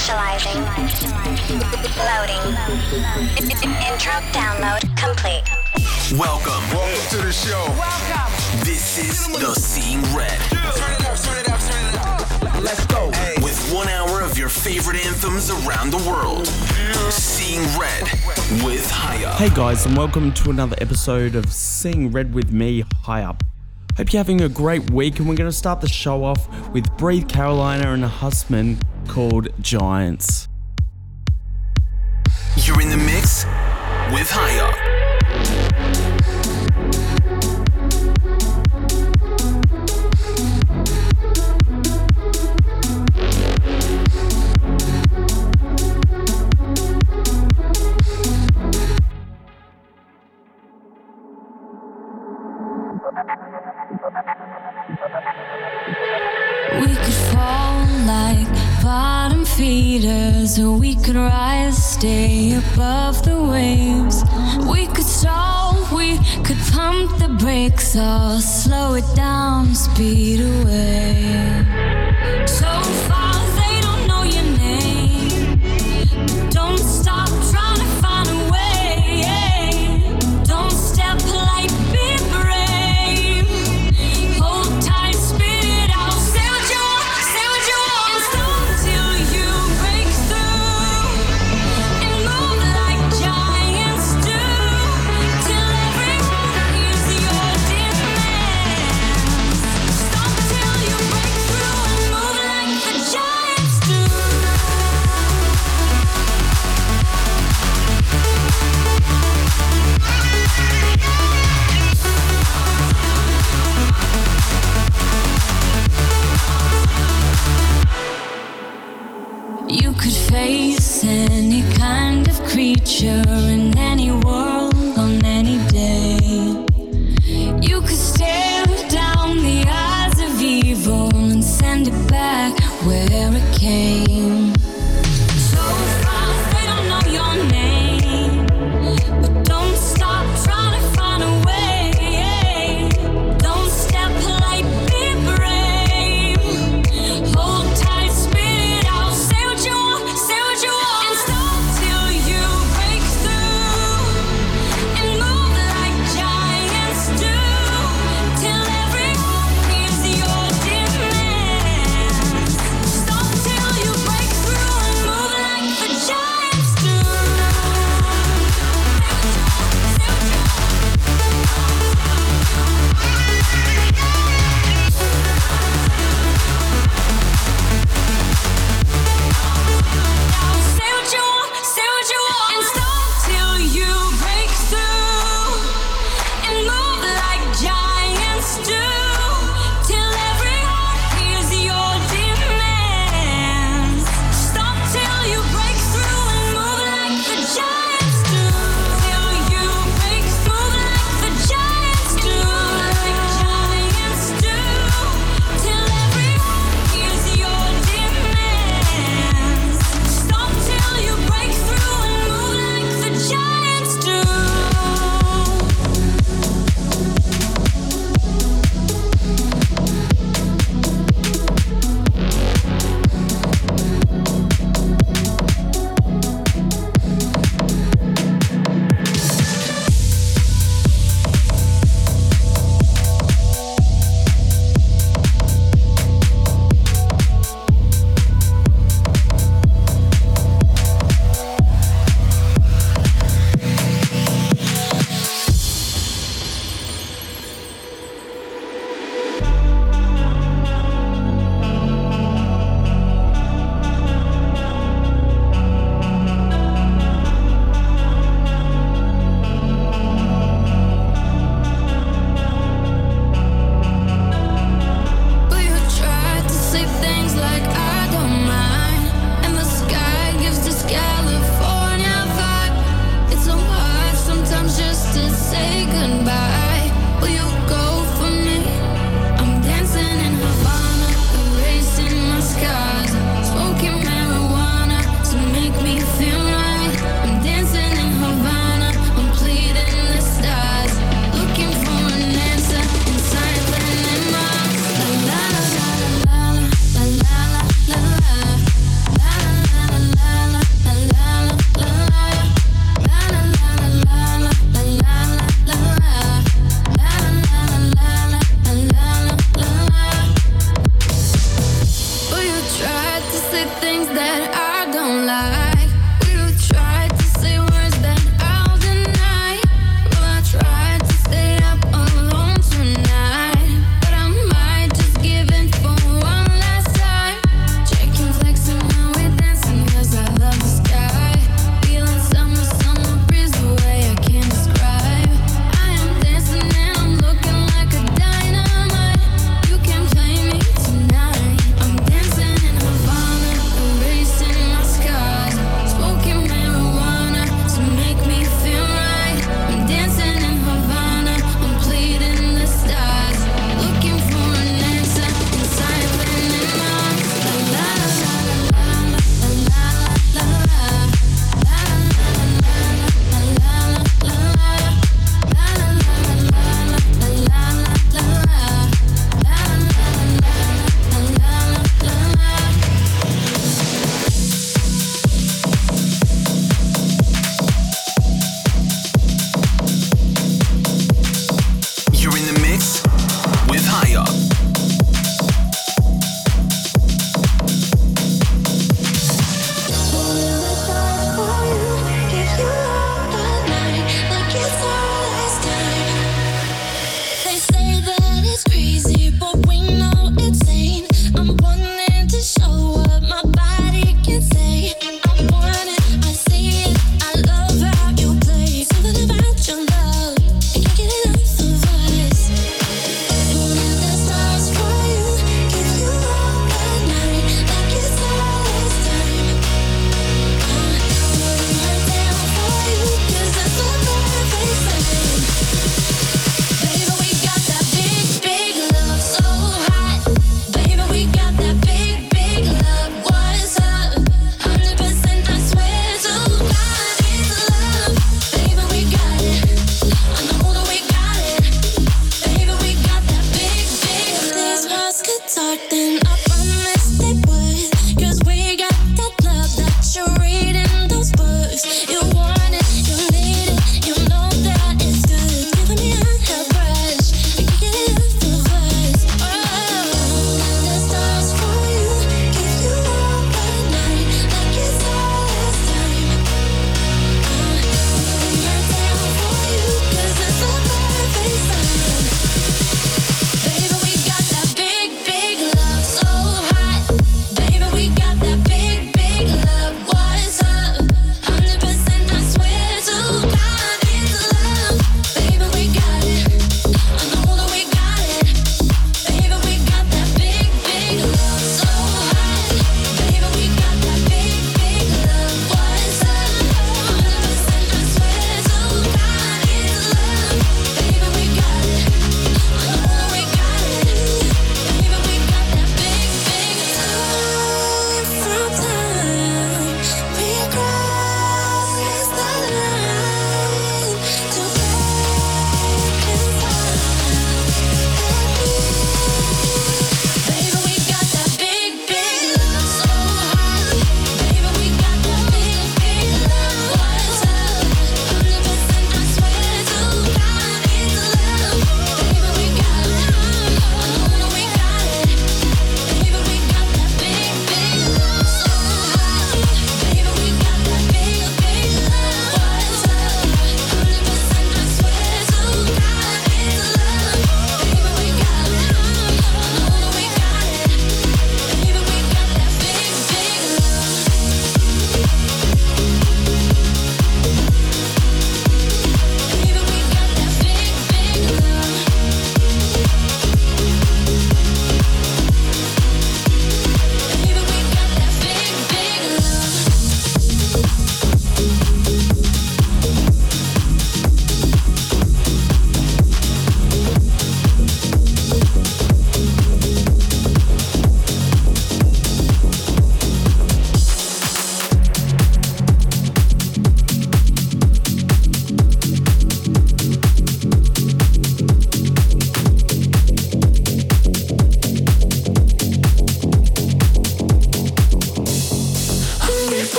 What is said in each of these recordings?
Initializing. Loading. Intro download complete. Welcome. Welcome to the show. Welcome. This is the Seeing Red. Turn it up, turn it up, turn it up. Let's go. With one hour of your favorite anthems around the world. Seeing Red with Haya. Hey guys, and welcome to another episode of Seeing Red with me, High Up. Hope you're having a great week, and we're going to start the show off with Breathe Carolina and a Husman called Giants. You're in the mix with Haya. Or we could rise, stay above the waves. We could stall, we could pump the brakes, or slow it down, speed away. So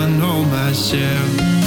I know myself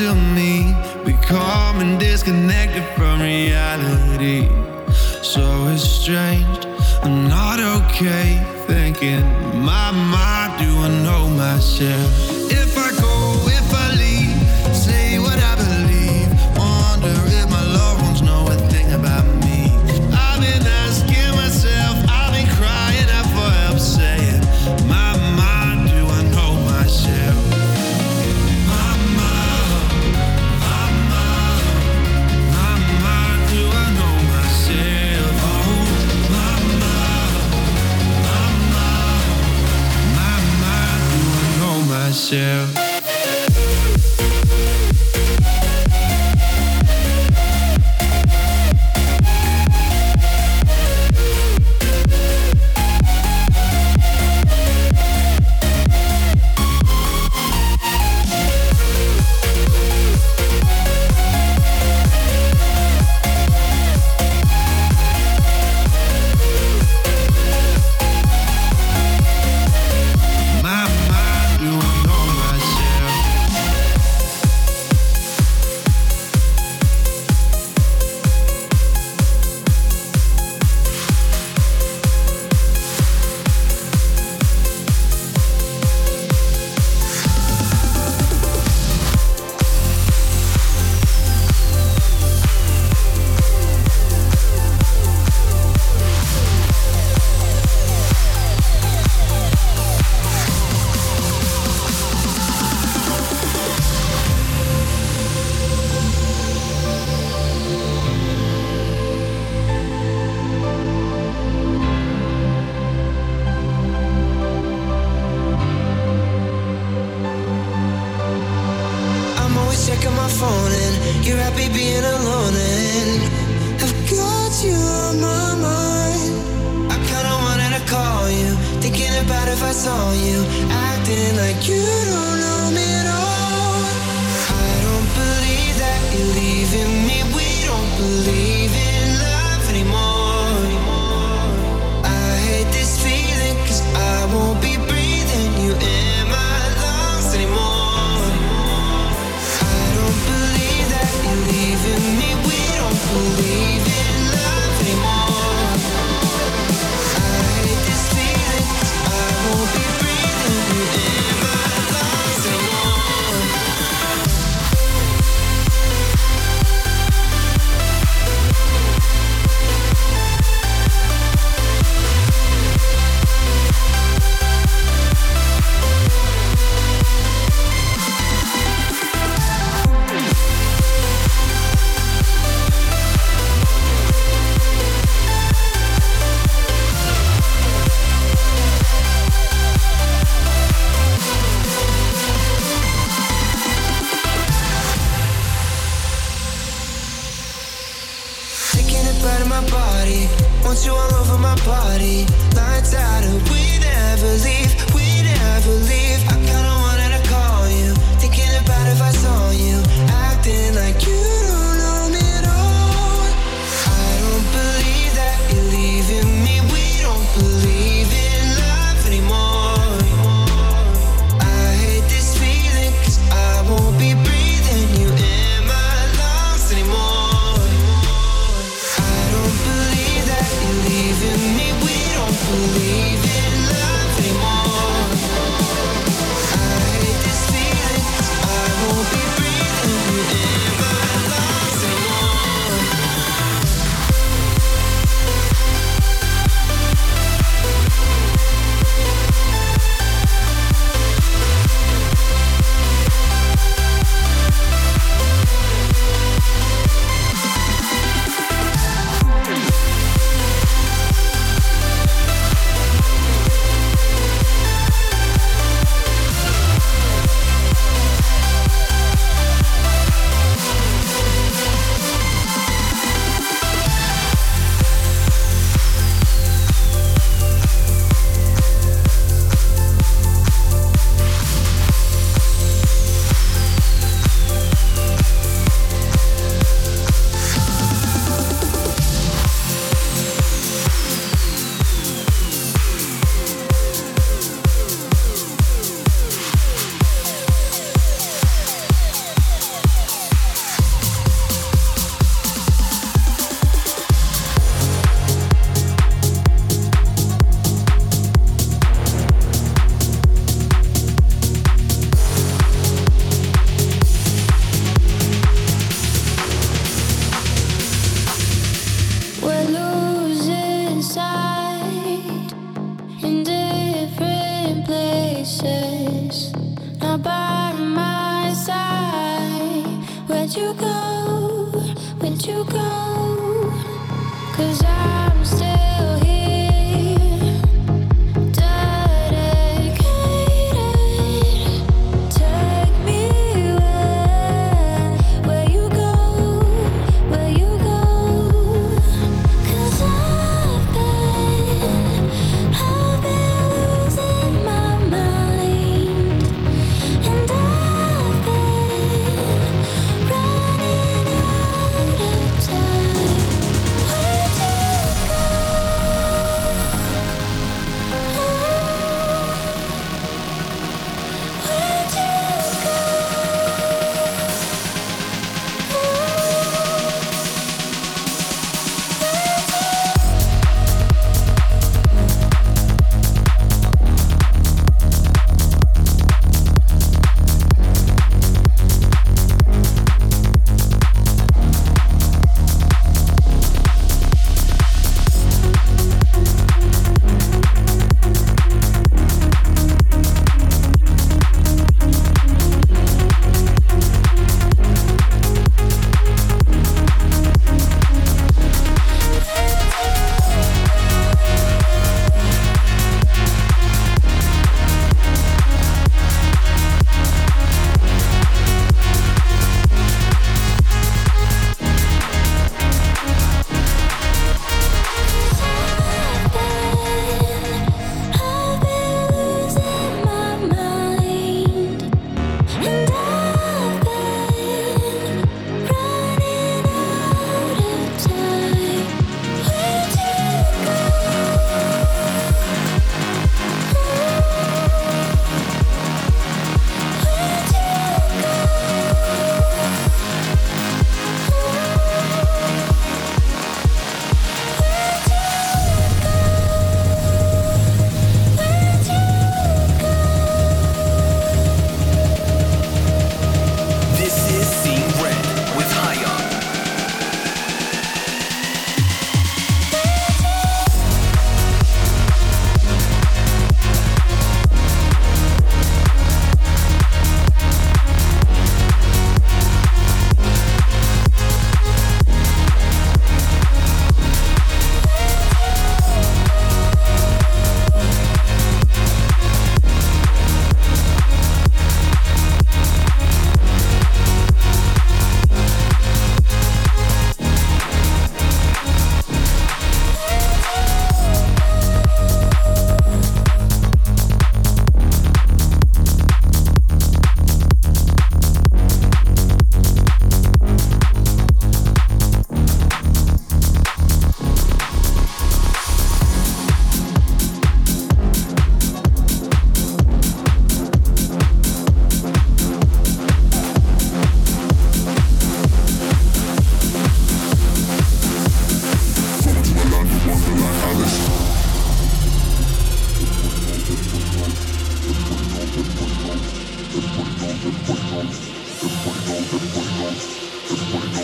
to me Becoming disconnected from reality So estranged. strange, I'm not okay Thinking, my mind, do I know myself?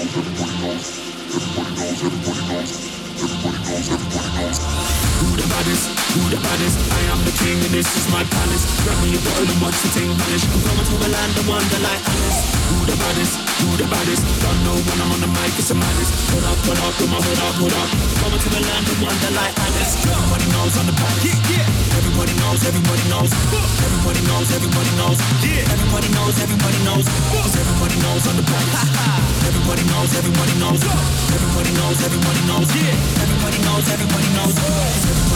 knows, everybody knows, everybody knows, everybody knows, everybody knows, everybody knows baddest? Who the baddest? I am the king and this is my palace. Grab me a bottle and watch the thing vanish. I'm going to a land of wonder like Alice. Who the baddest? Who the baddest? Don't know when I'm on the mic, it's a madness. Hold up, hold up, put my hood up, hold up. Coming to a land of wonder like Alice. Everybody knows I'm the baddest. Yeah, yeah. Everybody knows, everybody knows. Everybody knows, everybody knows. Yeah. Everybody knows, everybody knows. Cause everybody knows I'm the baddest. everybody knows, everybody knows. Everybody knows, everybody knows. Yeah. Everybody knows, everybody knows. Everybody knows, everybody knows.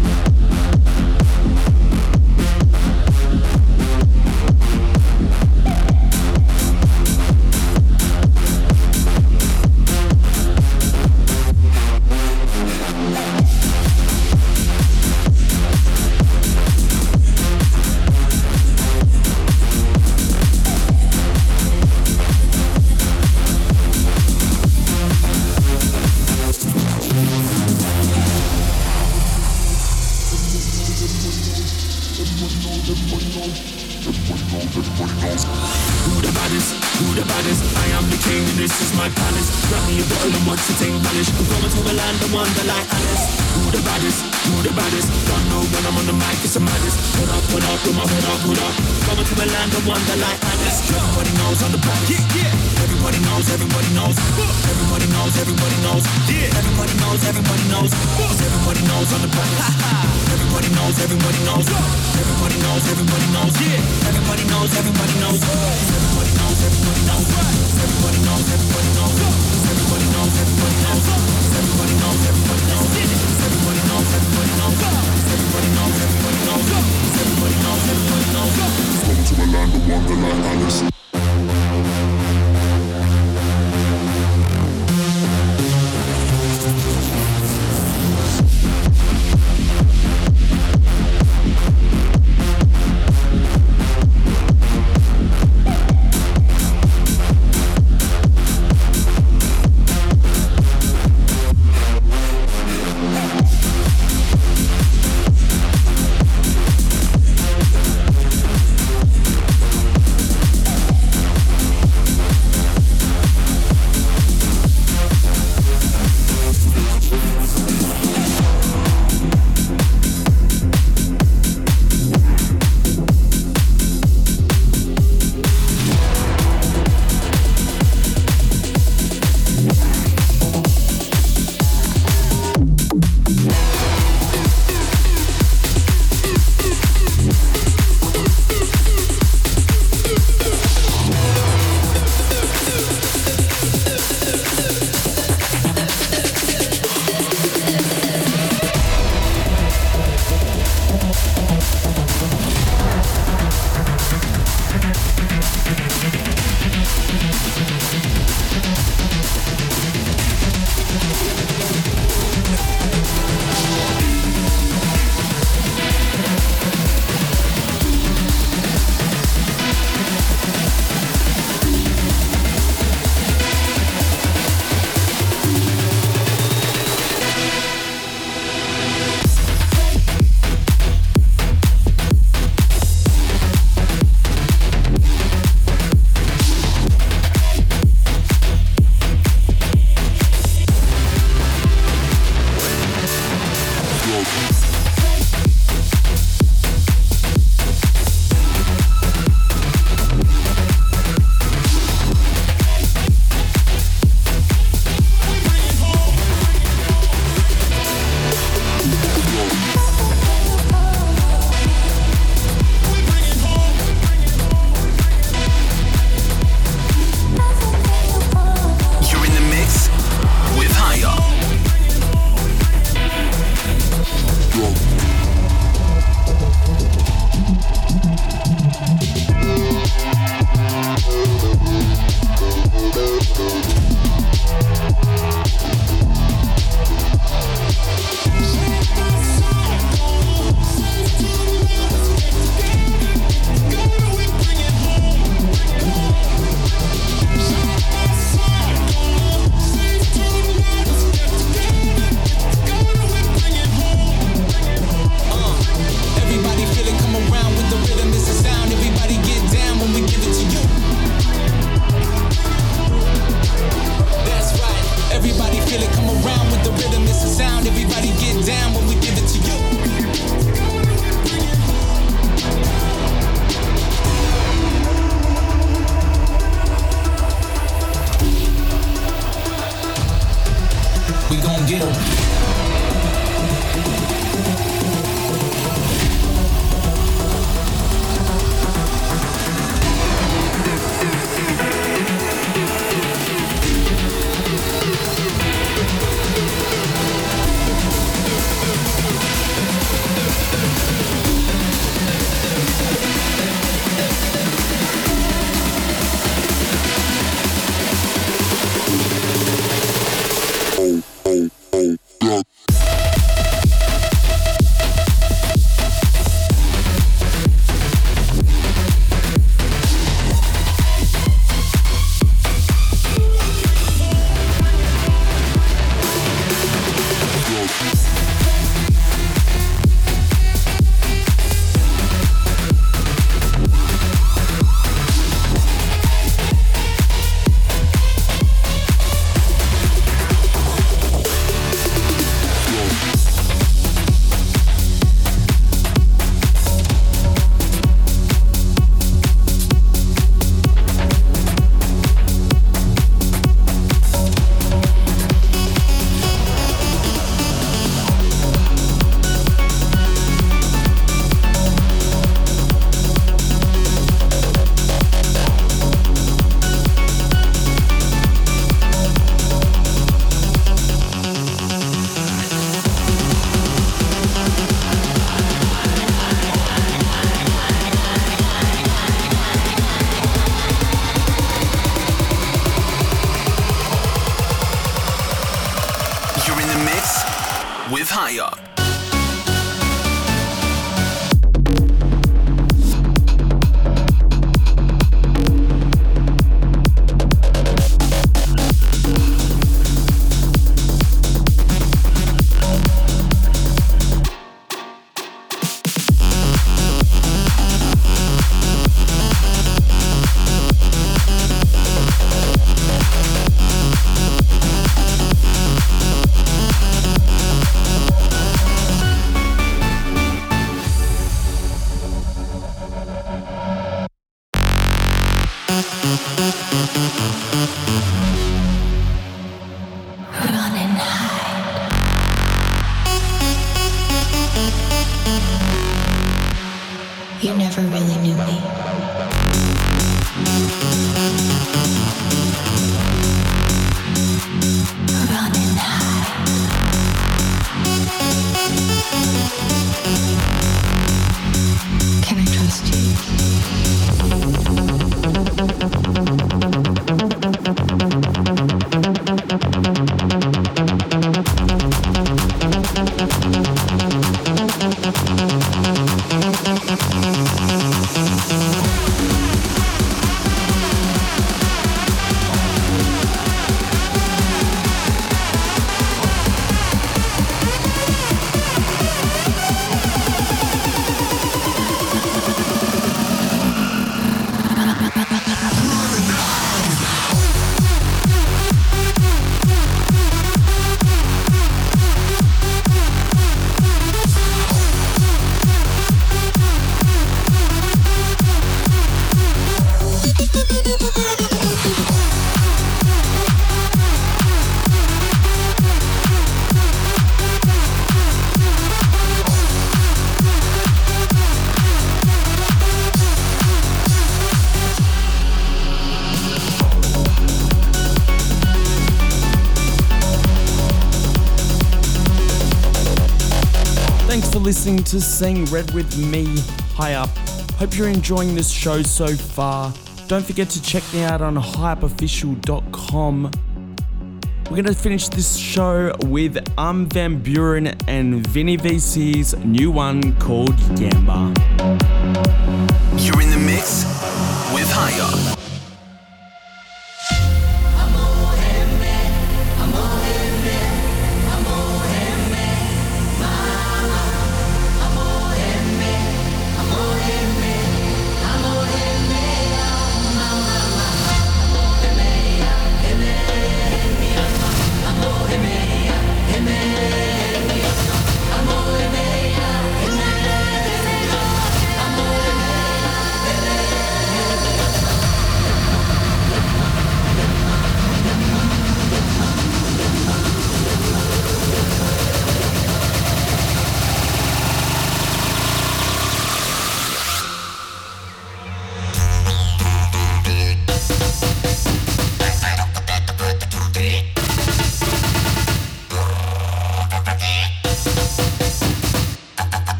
up, hood up. Coming to a land of wonder like Alice. Everybody knows I'm the baddest. Yeah, yeah. Everybody knows, everybody knows. Everybody knows, everybody knows. Yeah. Everybody knows, everybody knows. Cause everybody knows I'm the baddest. everybody knows, everybody knows. Everybody knows, everybody knows. Yeah. Everybody knows, everybody knows. Everybody knows, everybody knows. Everybody knows, everybody knows. Everybody knows, everybody knows. Everybody knows, everybody knows. Everybody knows, everybody knows. Everybody knows, knows. Everybody knows, everybody knows. Welcome to a land of wonderland, Alice. To Sing Red with me, High Up. Hope you're enjoying this show so far. Don't forget to check me out on hypeofficial.com. We're going to finish this show with Um Van Buren and Vini Vici's new one called Yamba. You're in the mix with High Up.